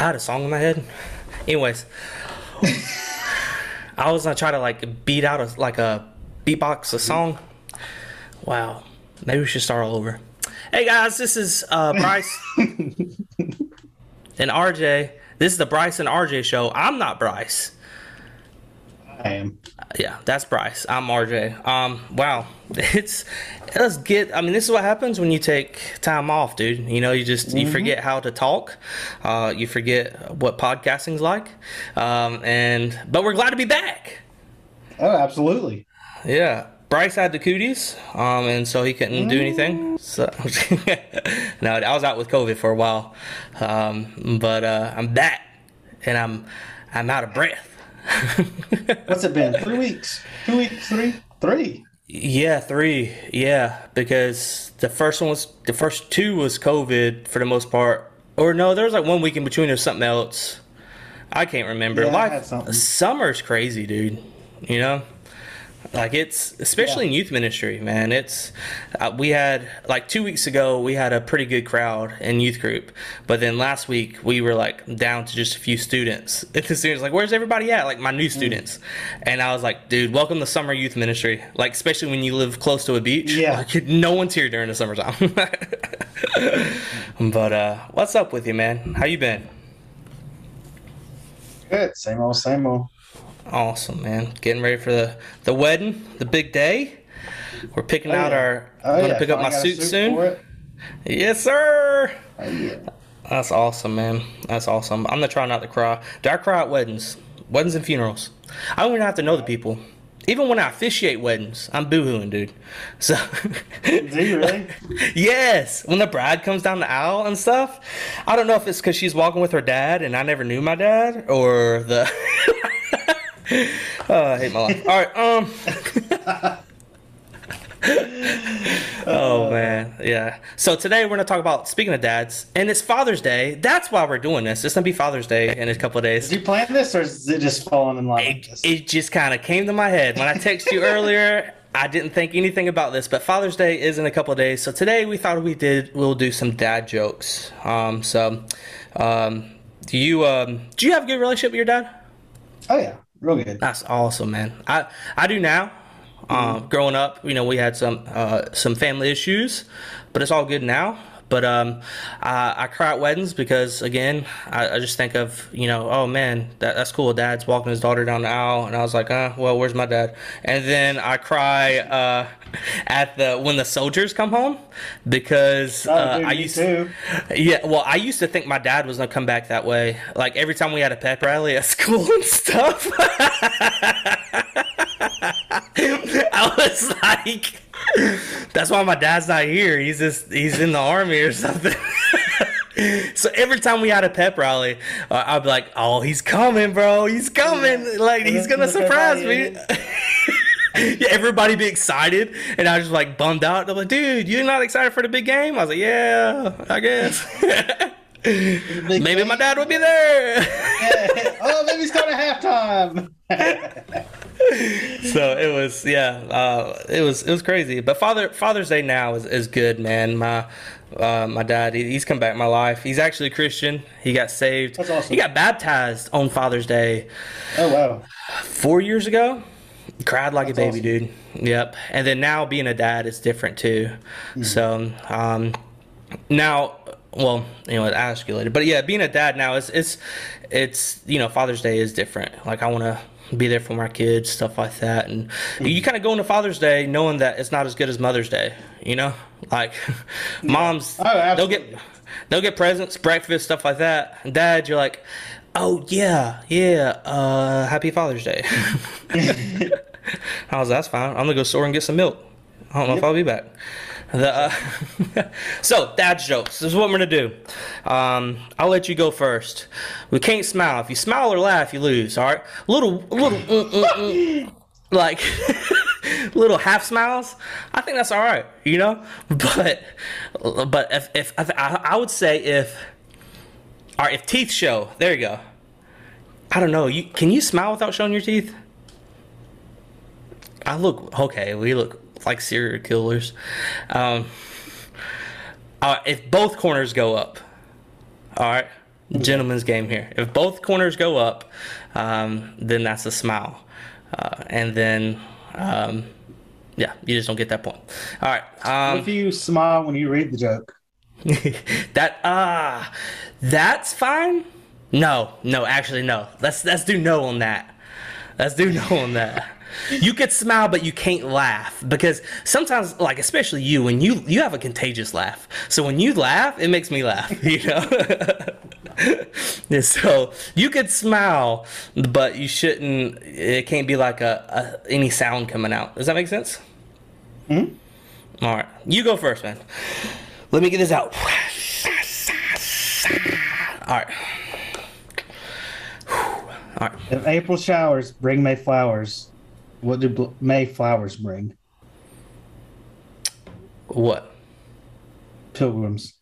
I had a song in my head. Anyways, I was gonna try to like beat out a like a beatbox a song. Wow, maybe we should start all over. Hey guys, this is uh, Bryce and RJ. This is the Bryce and RJ show. I'm not Bryce. I am. Yeah, that's Bryce. I'm RJ. Um, wow, it's let's get. I mean, this is what happens when you take time off, dude. You know, you just you forget how to talk. Uh, you forget what podcasting's like. Um, and but we're glad to be back. Oh, absolutely. Yeah. Bryce had the cooties, um, and so he couldn't do anything. So, no, I was out with COVID for a while, um, but uh, I'm back, and I'm I'm out of breath. What's it been? Three weeks? Two weeks? Three? Three. Yeah, three. Yeah, because the first one was the first two was COVID for the most part, or no, there was like one week in between or something else. I can't remember. Yeah, Life, had something. summer's crazy, dude. You know, like it's especially in youth ministry, man. It's uh, we had like two weeks ago we had a pretty good crowd in youth group, but then last week we were like down to just a few students. And the students like, "Where's everybody at?" Like my new students, and I was like, "Dude, welcome to summer youth ministry." Like especially when you live close to a beach. Yeah. like, no one's here during the summertime. but uh, what's up with you, man? How you been? Good. Same old, same old. Awesome, man. Getting ready for the the wedding, the big day. We're picking Oh, out yeah. our. Oh, I'm gonna yeah. pick up my a suit soon. Yes, sir. Oh, yeah. That's awesome, man. That's awesome. I'm gonna try not to cry. Do I cry at weddings? Weddings and funerals. I don't even have to know the people. Even when I officiate weddings, I'm boohooing, dude. So, Do you really? yes, when the bride comes down the aisle and stuff, I don't know if it's because she's walking with her dad and I never knew my dad, or the. oh, I hate my life. All right, um. oh man, yeah. So today we're gonna talk about speaking of dads, and it's Father's Day. That's why we're doing this. It's gonna be Father's Day in a couple of days. Did you plan this, or is it just falling in line? It, it just kind of came to my head when I texted you earlier. I didn't think anything about this, but Father's Day is in a couple of days. So today we thought we did we'll do some dad jokes. Um, so, um, do you um, do you have a good relationship with your dad? oh yeah, real good. That's awesome, man. I I do now. Um, growing up, you know, we had some uh, some family issues, but it's all good now. But um, I, I cry at weddings because again, I, I just think of you know, oh man, that, that's cool. Dad's walking his daughter down the aisle, and I was like, uh, well, where's my dad? And then I cry uh, at the when the soldiers come home because Oh, uh, dude, I used too. yeah, well, I used to think my dad was gonna come back that way. Like every time we had a pep rally at school and stuff, I was like, "That's why my dad's not here. He's just he's in the army or something." so every time we had a pep rally, uh, I'd be like, "Oh, he's coming, bro. He's coming. Like he's gonna surprise me." yeah, everybody be excited, and I was just like bummed out. They're like, "Dude, you're not excited for the big game?" I was like, "Yeah, I guess." Maybe my dad would be there. oh, maybe it's coming at halftime. so it was, yeah, uh, it was it was crazy. But Father Father's Day now is, is good, man. My uh, my dad, he, he's come back in my life. He's actually a Christian. He got saved. That's awesome. He got baptized on Father's Day oh wow. four years ago. Cried like a That's baby, dude. Yep. And then now being a dad is different too. So um, now, well, you know, ask you later. But yeah, being a dad now is it's it's you know Father's Day is different. Like I want to be there for my kids, stuff like that. And you kind of go into Father's Day knowing that it's not as good as Mother's Day. You know, like moms Oh, they'll get they'll get presents, breakfast, stuff like that. And dad, you're like, oh yeah, yeah, uh, happy Father's Day. I was that's fine. I'm gonna go store and get some milk. I don't know if I'll be back. The, uh, so dad's jokes. This is what we're gonna do. Um, I'll let you go first. We can't smile. If you smile or laugh, you lose. All right. Little little mm, mm, mm, like little half smiles. I think that's all right. You know. But but if if I, I would say if all right if teeth show there you go. I don't know. You can you smile without showing your teeth? I look okay. We look like serial killers. Um, uh, if both corners go up, all right. Gentleman's game here. If both corners go up, um, then that's a smile. Uh, and then, um, yeah, you just don't get that point. All right. Um, what if you smile when you read the joke? that ah, that's fine. No, no, actually no. Let's let's do no on that. Let's do no on that. You could smile, but you can't laugh because sometimes, like especially you, when you you have a contagious laugh. So when you laugh, it makes me laugh. You know. so you could smile, but you shouldn't. It can't be like a, a any sound coming out. Does that make sense? Hmm. All right, you go first, man. Let me get this out. All right. All right. If April showers bring May flowers, what do bl- May flowers bring? What? Pilgrims.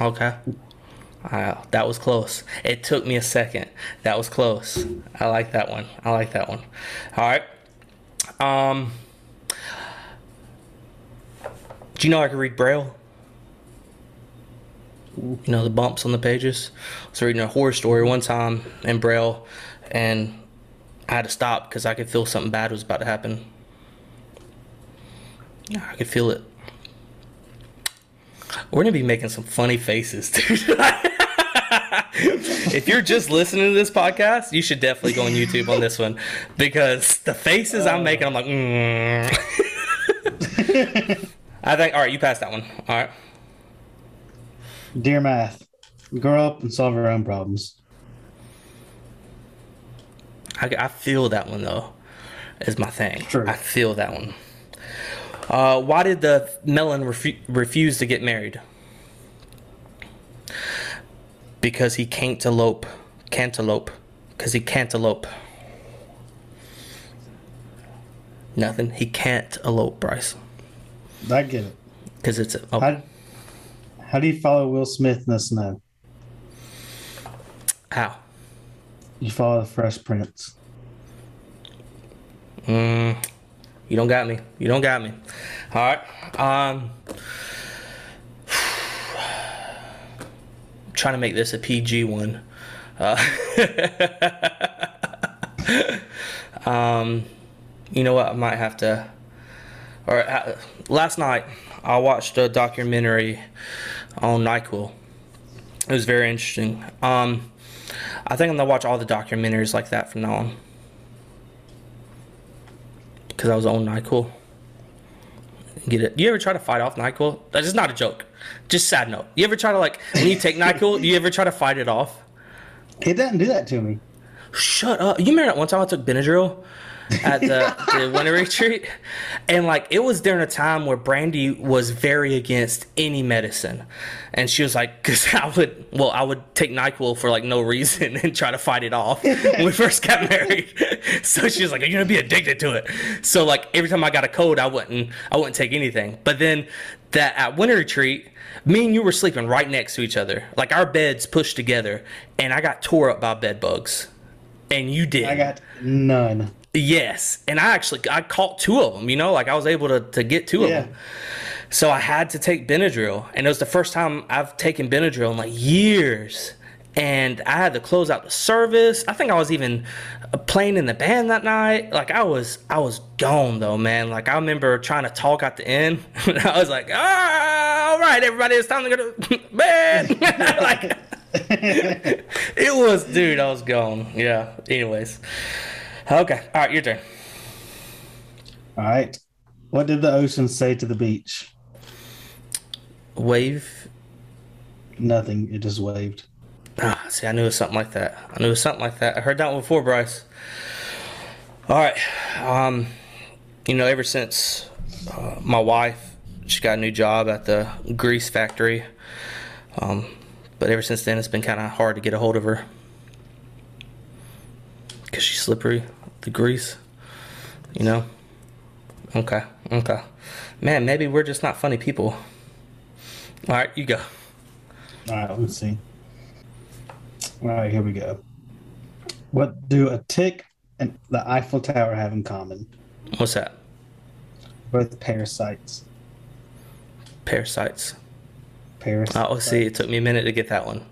Okay. Uh, that was close. It took me a second. That was close. I like that one. I like that one. All right. Um. Do you know I can read Braille? You know the bumps on the pages. I was reading a horror story one time in Braille, and I had to stop because I could feel something bad was about to happen. I could feel it. We're gonna be making some funny faces, dude. if you're just listening to this podcast, you should definitely go on YouTube on this one because the faces I'm making, I'm like, mm. I think. All right, you passed that one. All right. Dear math, grow up and solve your own problems. I, I feel that one though. Is my thing. True. I feel that one. Uh, why did the melon refu- refuse to get married? Because he cantaloupe, cantaloupe, because he cantaloupe. Nothing. He can't elope, Bryce. I get it. Because it's a. Oh, How, how do you follow Will Smith in the snow? how? You follow the Fresh Prince. Mm, you don't got me. You don't got me. All right. Um, trying to make this a PG one. Uh, um, you know what? I might have to. Or uh, last night, I watched a documentary on Nyquil. It was very interesting. Um, I think I'm gonna watch all the documentaries like that from now on. Because I was on Nyquil. Get it? You ever try to fight off Nyquil? That is not a joke. Just sad note. You ever try to like when you take Nyquil? You ever try to fight it off? It doesn't do that to me. Shut up. You remember that one time I took Benadryl at the, the winter retreat? And like it was during a time where Brandy was very against any medicine. And she was like, because I would, well, I would take NyQuil for like no reason and try to fight it off when we first got married. so she was like, "You're you gonna be addicted to it? So like every time I got a cold, I wouldn't, I wouldn't take anything. But then that at winter retreat, me and you were sleeping right next to each other, like our beds pushed together, and I got tore up by bed bugs, and you did. I got none. Yes, and I actually I caught two of them. You know, like I was able to to get two Yeah. of them. So I had to take Benadryl, and it was the first time I've taken Benadryl in like years. And I had to close out the service. I think I was even uh, playing in the band that night. Like I was, I was gone though, man. Like I remember trying to talk at the end. and I was like, ah, all right, everybody, it's time to go to bed. like it was, dude. I was gone. Yeah. Anyways, okay. All right, your turn. All right. What did the ocean say to the beach? Wave. Nothing. It just waved. Ah, see, I knew it was something like that. I knew it was something like that. I heard that one before, Bryce. All right. Um, you know, ever since uh, my wife, she got a new job at the grease factory. Um, but ever since then, it's been kind of hard to get a hold of her because she's slippery. The grease, you know. Okay. Okay. Man, maybe we're just not funny people. All right, you go. All right. Let's see. All right. Here we go. What do a tick and the Eiffel Tower have in common? What's that? Both parasites. Parasites. Parasites. Oh, see, it took me a minute to get that one.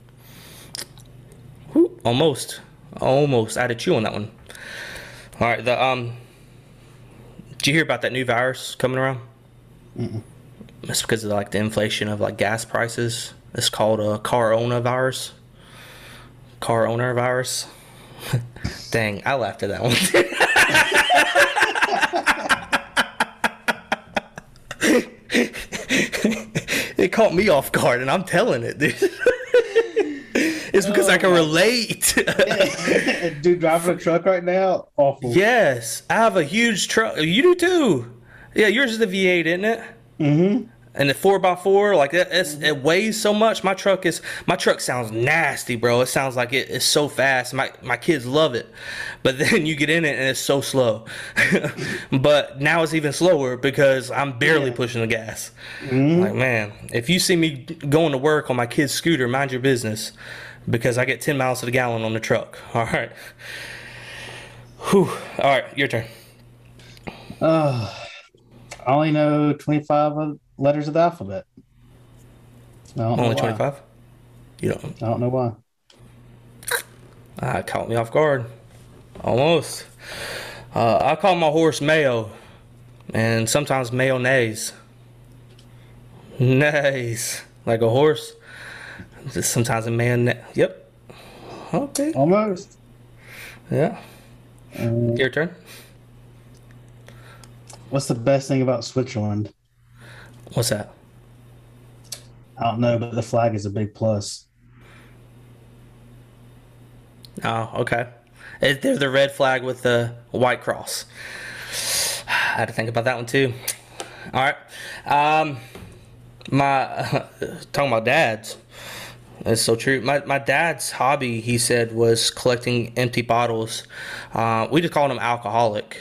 Whew, almost, almost. I had to chew on that one. All right, the um. Did you hear about that new virus coming around? Mm-mm. It's because of like the inflation of like gas prices. It's called a coronavirus. virus. Dang, I laughed at that one. it caught me off guard, and I'm telling it, dude. it's because I can uh, relate. Dude, driving a truck right now, awful. yes, I have a huge truck. You do too. Yeah, yours is the V8, isn't it? Mm-hmm. and the four x four like it, it's, mm-hmm. it weighs so much my truck is my truck sounds nasty bro it sounds like it, it's so fast my my kids love it but then you get in it and it's so slow but now it's even slower because i'm barely Yeah. pushing the gas mm-hmm. like man if you see me going to work on my kid's scooter mind your business because i get 10 miles to the gallon on the truck all right Whew. all right your turn Uh, I only know 25 letters of the alphabet. I don't know only 25 you don't I don't know why. Ah, caught me off guard. Almost. Uh, I call my horse Mayo, and sometimes mayonnaise. Nays, like a horse. Just sometimes a man. Yep. Okay. Almost. Yeah. Uh, Your turn. what's the best thing about Switzerland? What's that? I don't know, but the flag is a big plus. Oh, okay. It, they're the red flag with the white cross. I had to think about that one too. All right. Um, my talking about dads. That's so true. My my dad's hobby, he said, was collecting empty bottles. Uh, we just called him alcoholic,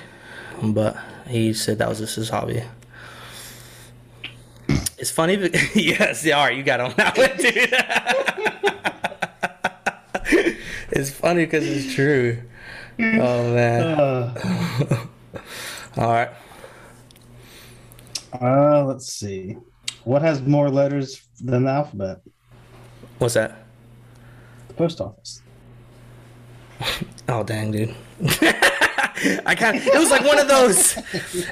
but he said that was just his hobby. It's funny. But, yes. Yeah, all right. You got on that one, dude. it's funny because it's true. Oh man. Uh, All right. uh, let's see. What has more letters than the alphabet? What's that? The post office. Oh dang, dude. I kind of. It was like one of those.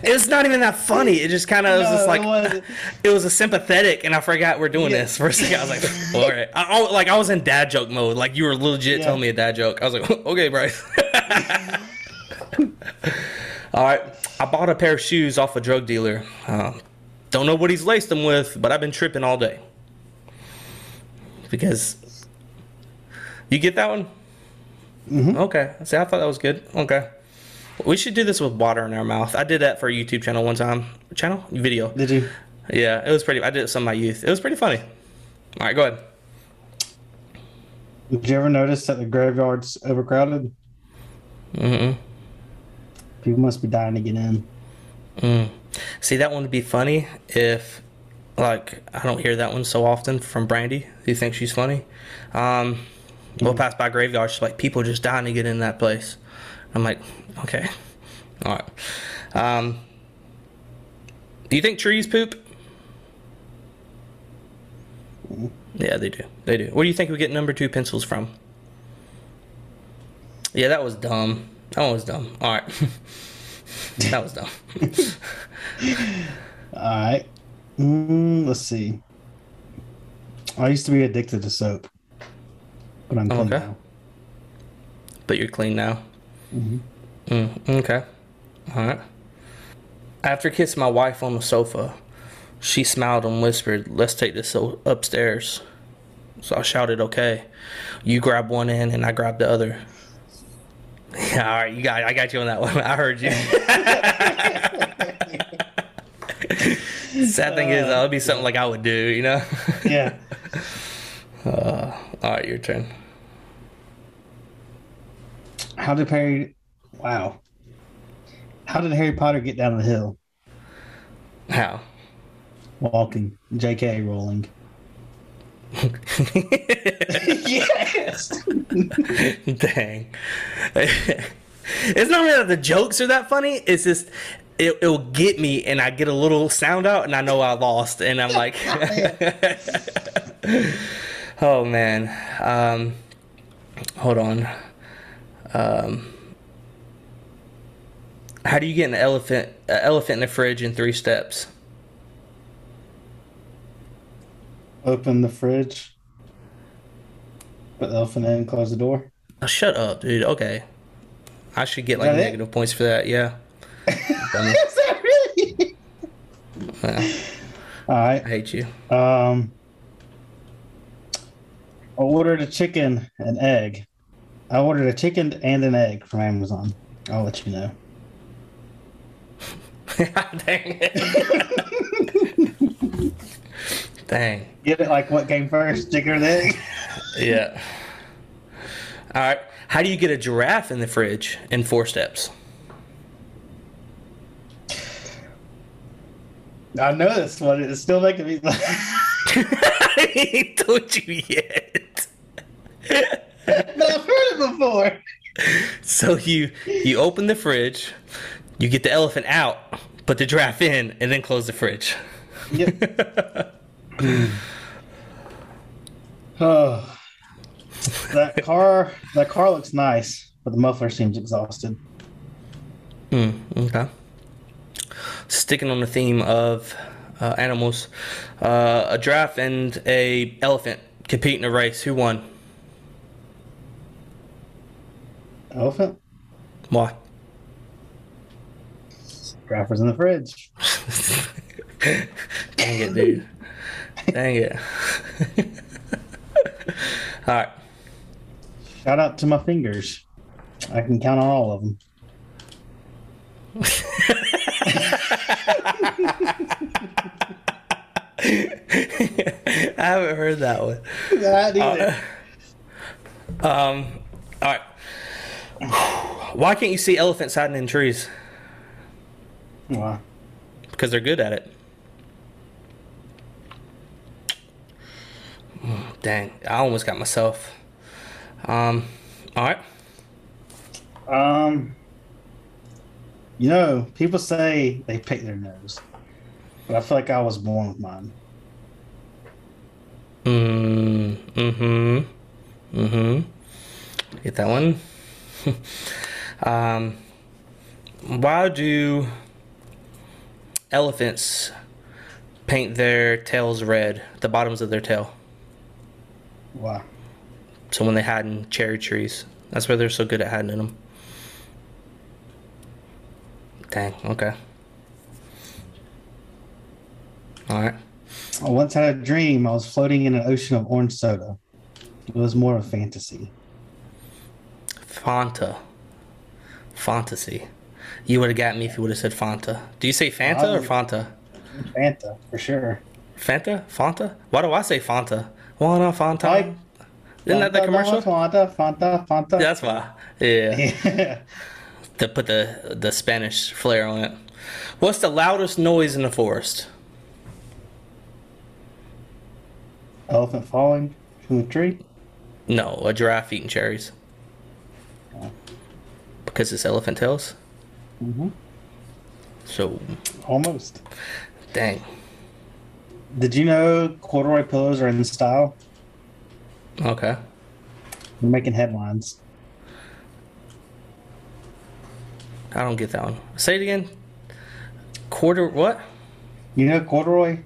It was not even that funny. It just kind of was just like. wasn't. It was a sympathetic, and I forgot we're doing Yeah. this. For a second, I was like, "All right." I, I- like I was in dad joke mode. Like you were legit Yeah. telling me a dad joke. I was like, "Okay, Bryce." All right. I bought a pair of shoes off a drug dealer. Um, don't know what he's laced them with, but I've been tripping all day. Because you get that one. Mhm. Okay. See, I thought that was good. Okay. We should do this with water in our mouth. I did that for a YouTube channel one time. Channel video. Did you? Yeah, it was pretty. I did it some of my youth. It was pretty funny. All right, go ahead. Did you ever notice that the graveyard's overcrowded? Mm-mm. People must be dying to get in. Mm. See, that one would be funny if, like, I don't hear that one so often from Brandy. Do you think she's funny? Um, we'll pass by graveyard. She's like, people just dying to get in that place. I'm like, okay, all right. Um, do you think trees poop? Yeah, they do. They do. Where do you think we get number two pencils from? Yeah, that was dumb. That one was dumb. All right. that was dumb. All right. Mm, let's see. I used to be addicted to soap, but I'm clean Okay. now. But you're clean now. Mhm. Mm, okay. All right. After kissing my wife on the sofa, she smiled and whispered, "Let's take this upstairs." So I shouted, "Okay." You grab one end and I grab the other. Yeah, all right, you got. I got you on that one. I heard you. Sad thing is, that would be something like I would do, you know. Yeah. Uh, all right, your turn. How did Harry? Wow. How did Harry Potter get down the hill? How? Walking. J.K. Rowling. yes. Dang. it's not really that the jokes are that funny. It's just it, it'll get me, and I get a little sound out, and I know I lost, and I'm like, oh man. Um, hold on. Um, how do you get an elephant an elephant in the fridge in three steps? Open the fridge. Put the elephant in. Close the door. Oh, shut up, dude. Okay. I should get like that it? negative points for that. Yeah. Is that really? All I hate you. Um, I ordered a chicken and egg. I ordered a chicken and an egg from Amazon. I'll let you know. Dang it. Dang. Get it like what came first, chicken or egg? Yeah. All right. How do you get a giraffe in the fridge in four steps? I know this one. It's still making me laugh. I ain't told you yet. but I've heard it before. So you you open the fridge, you get the elephant out, put the giraffe in, and then close the fridge. Yep. oh, that car. That car looks nice, but the muffler seems exhausted. Hmm. Okay. Sticking on the theme of uh, animals, uh, a giraffe and a elephant compete in a race. Who won? Elephant. Why? Grapper's in the fridge. Dang it, dude. Dang it. All right. Shout out to my fingers. I can count on all of them. I haven't heard that one. That either. Um, all right. Why can't you see elephants hiding in trees? Wow. Because they're good at it. Dang, I almost got myself. Um, all right. Um, you know, people say they pick their nose, but I feel like I was born with mine. Mm, mm-hmm. Mm-hmm. Get that one. um, why do elephants paint their tails red, the bottoms of their tail? Wow. So when they hide in cherry trees, that's why they're so good at hiding in them. Dang. Okay. All right. I once had a dream. I was floating in an ocean of orange soda. It was more of a fantasy. Fanta. Fantasy. You would have got me if you would have said Fanta. Do you say Fanta or um, Fanta? Fanta, for sure. Fanta? Fanta? Why do I say Fanta? Wanna Fanta? Like- Isn't that the commercial? Fanta, Fanta, Fanta. That's why. Yeah. Yeah. To put the the Spanish flair on it. What's the loudest noise in the forest? Elephant falling from the tree. No, a giraffe eating cherries. Because it's elephant tails. hmm So, Almost. dang. Did you know corduroy pillows are in style? Okay. They're making headlines. I don't get that one. Say it again. Quarter what? You know corduroy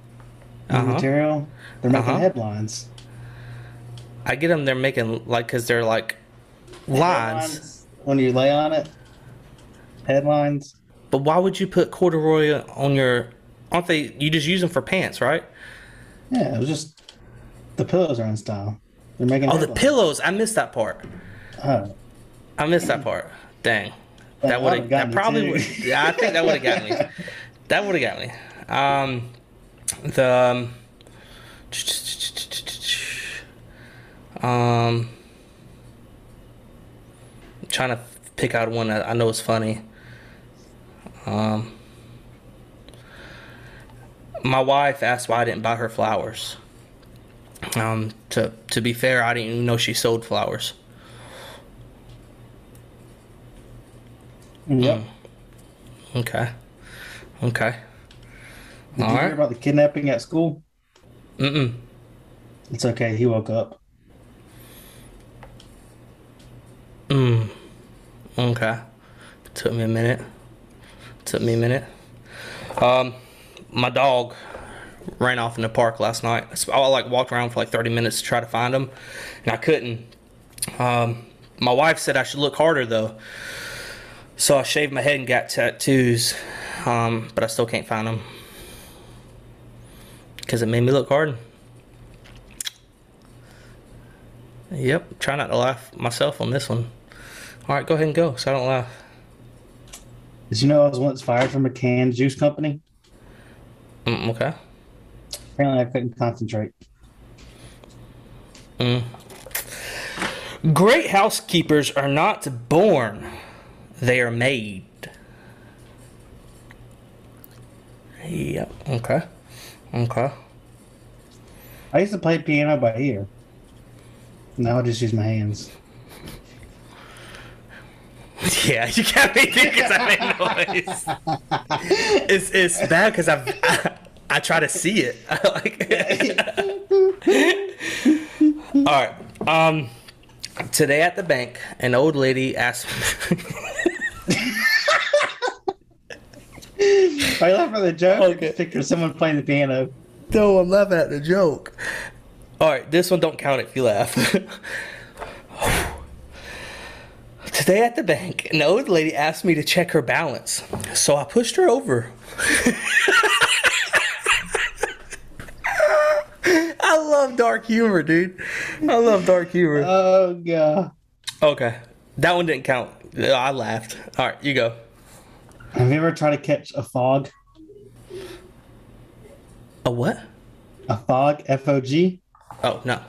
Uh-huh. material? They're making Uh-huh. headlines. I get them. They're making like because they're like lines. Headlines when you lay on it. Headlines. But why would you put corduroy on your? Aren't they? You just use them for pants, right? Yeah, it was just the pillows are in style. They're making Oh, the pillows. I missed that part. Oh, I missed that part. Dang. That That would would've That probably would. Yeah, I think that would have got me. That would have got me. Um, the um, um, I'm trying to pick out one that I know is funny. Um, my wife asked why I didn't buy her flowers. Um, to to be fair, I didn't even know she sold flowers. Yep. Okay. Okay. Did All you right. hear about the kidnapping at school? Mm-mm. It's okay. He woke up. Mm. Okay. Took me a minute. Took me a minute. Um, my dog ran off in the park last night. I like walked around for like 30 minutes to try to find him, and I couldn't. Um, my wife said I should look harder though, so I shaved my head and got tattoos, um, but I still can't find them because it made me look hard. Yep, try not to laugh myself on this one. All right, go ahead and go, so I don't laugh. Did you know I was once fired from a canned juice company? Mm, okay. Apparently, I couldn't concentrate. Mm. Great housekeepers are not born, they are made. Yep, okay. Okay. I used to play piano by ear. Now I just use my hands. Yeah, you can't make it because I made noise. it's it's bad because I've I, I try to see it. Like. All right. Um, today at the bank, an old lady asked. Are you laughing at the joke? Okay. Okay. Picture someone playing the piano. no, I'm laughing at the joke. All right, this one don't count if you laugh. Today at the bank, an old lady asked me to check her balance, so I pushed her over. I love dark humor, dude. I love dark humor. Oh god. Okay, that one didn't count. I laughed. All right, you go. Have you ever tried to catch a fog? A what? A fog? F O G? Oh no.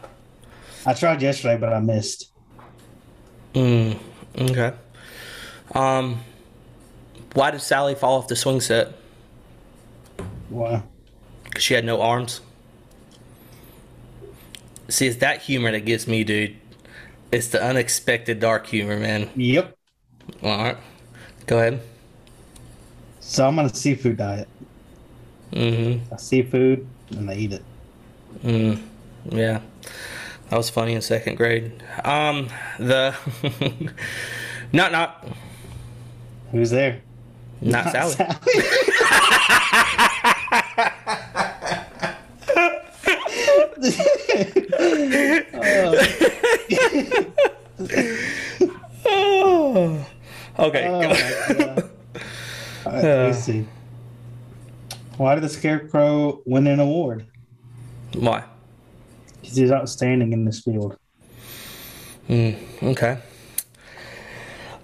I tried yesterday, but I missed. Mm, okay. Um, why did Sally fall off the swing set? Wow. Because she had no arms. See, it's that humor that gets me, dude. It's the unexpected dark humor, man. Yep. All right, go ahead. So I'm on a seafood diet. Mm-hmm. A seafood, and I eat it. Mm, yeah, that was funny in second grade. Um, the not not Who's there? not Sally. Oh. Okay. Oh go. my god. Let's see. Why did the Scarecrow win an award? Why? Because he's outstanding in this field. Mm, okay.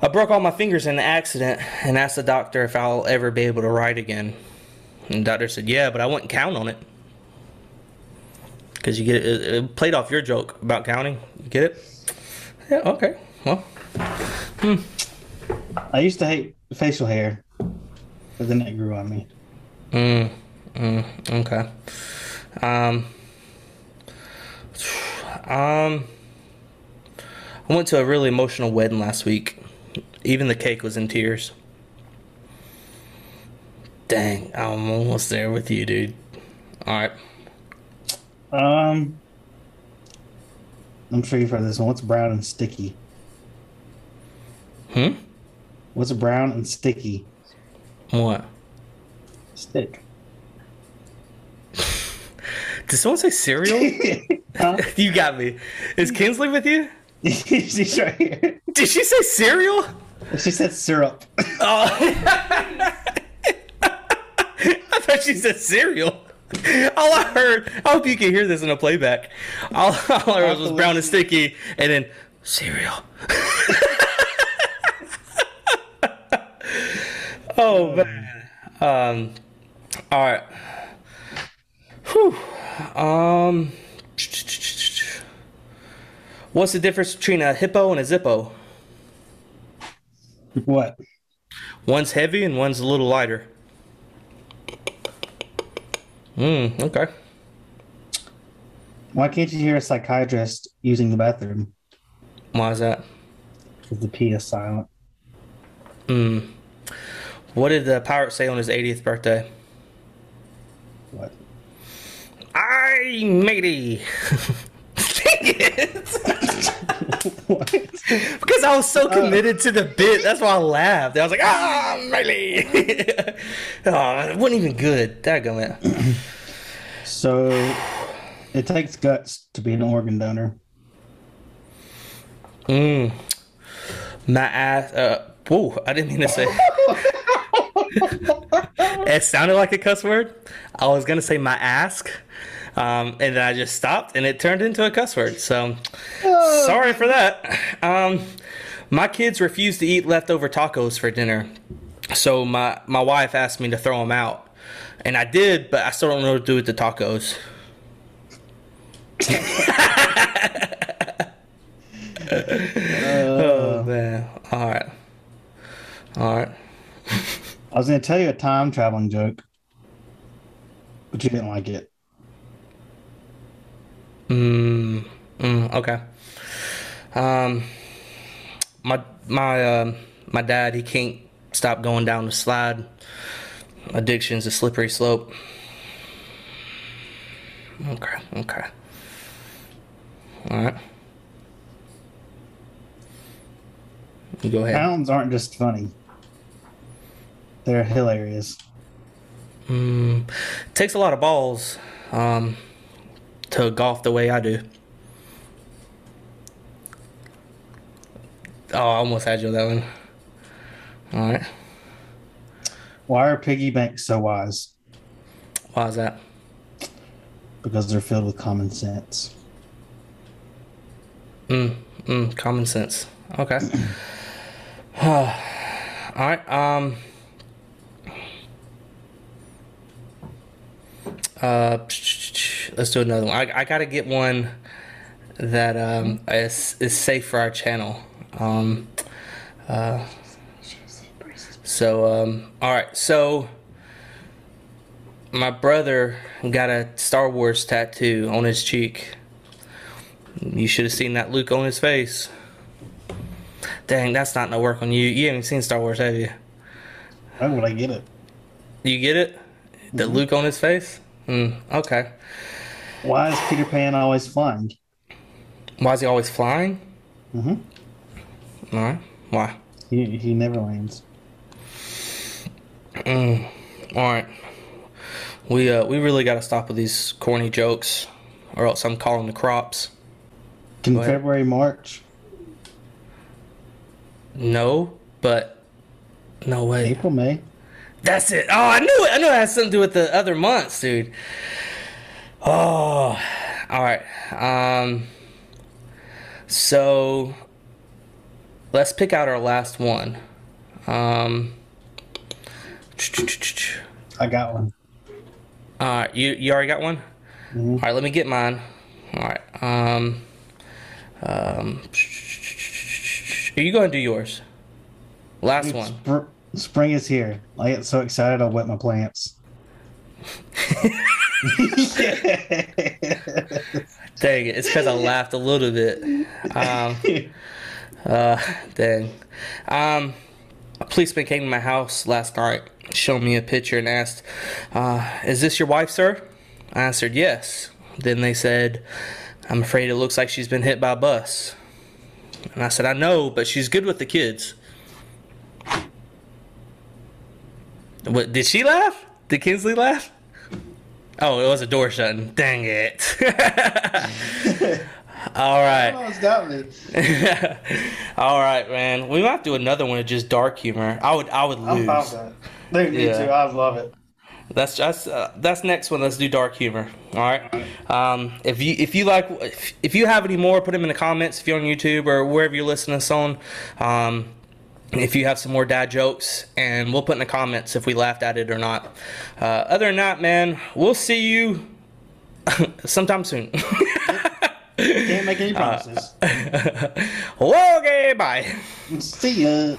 I broke all my fingers in the accident and asked the doctor if I'll ever be able to ride again. And the doctor said, "Yeah, but I wouldn't count on it." Because you get it, it played off your joke about counting. You get it? Yeah. Okay. Well. hmm. I used to hate facial hair, but then it grew on me. Mm, mm, okay. Um. Um. I went to a really emotional wedding last week. Even the cake was in tears. Dang, I'm almost there with you, dude. All right. Um, I'm sure you've heard this one. What's brown and sticky? Hmm. What's brown and sticky? What? Stick. Did someone say cereal? huh? you got me. Is Kinsley with you? She's right here. Did she say cereal? She said syrup. Oh. I thought she said cereal. All I heard, I hope you can hear this in a playback. All, all I heard was brown and sticky, and then cereal. Oh man. Um. All right. Whew. Um. What's the difference between a hippo and a zippo? What? One's heavy and one's a little lighter. Hmm, okay. Why can't you hear a psychiatrist using the bathroom? Why is that? Because the P is silent. Hmm. What did the pirate say on his 80th birthday? What? I matey. What? because I was so committed to the bit. That's why I laughed. I was like, ah, I'm oh, it wasn't even good. Dadgummit. So it takes guts to be an organ donor. Mm. My ass. Uh, whoa, I didn't mean to say. it sounded like a cuss word. I was gonna say my ask, um, and then I just stopped, and it turned into a cuss word. So sorry for that. Um, my kids refuse to eat leftover tacos for dinner, so my my wife asked me to throw them out, and I did, but I still don't know what to do with the tacos. oh man! All right, all right. I was going to tell you a time traveling joke, but you didn't like it. Mm, mm, okay. Um, my my um my dad he can't stop going down the slide. Addiction's a slippery slope. Okay, okay. All right. You go ahead. Pounds aren't just funny, they're hilarious. Mm, takes a lot of balls um, to golf the way I do. Oh, I almost had you on that one. All right. Why are piggy banks so wise? Why is that? Because they're filled with common sense. Mm, mm, common sense. Okay. All right. Um. Uh, let's do another one. I, I gotta get one that um is is safe for our channel. Um. Uh. So um. All right. So. My brother got a Star Wars tattoo on his cheek. You should have seen that Luke on his face. Dang, that's not no work on you. You haven't seen Star Wars, have you? How would I get it? You get it? The Luke on his face? Mm, okay. Why is Peter Pan always flying? Why is he always flying? hmm All right. Why? He, he never lands. Mm, all right. We uh we really got to stop with these corny jokes, or else I'm calling the crops. Can. February, March, No, but no way. April, May? That's it. Oh, I knew it. I knew it had something to do with the other months, dude. Oh, all right. Um, so let's pick out our last one. Um, I got one. all right, you you already got one. Mhm. All right, let me get mine. All right. Um, um, are you going to do yours? Last Dude, one. spr- spring is here. I get so excited I'll wet my plants. Dang it! It's because I laughed a little bit. Um, Uh, dang. Um, a policeman came to my house last night, showed me a picture, and asked, uh, "Is this your wife, sir?" I answered, "Yes." Then they said, "I'm afraid it looks like she's been hit by a bus." And I said, "I know, but she's good with the kids." What? Did she laugh? Did Kinsley laugh? Oh, it was a door shutting. Dang it! All right. Almost got me. All right, man. We might do another one of just dark humor. I would, I would I'm lose. fine with that. Me Yeah. too. I love it. That's just uh, that's next one. Let's do dark humor. All right. Um, if you if you like if, if you have any more, put them in the comments. If you're on YouTube or wherever you're listening to us on. Um, if you have some more dad jokes, and we'll put in the comments if we laughed at it or not. Uh, other than that, man, we'll see you sometime soon. Can't make any promises. okay, bye. See ya.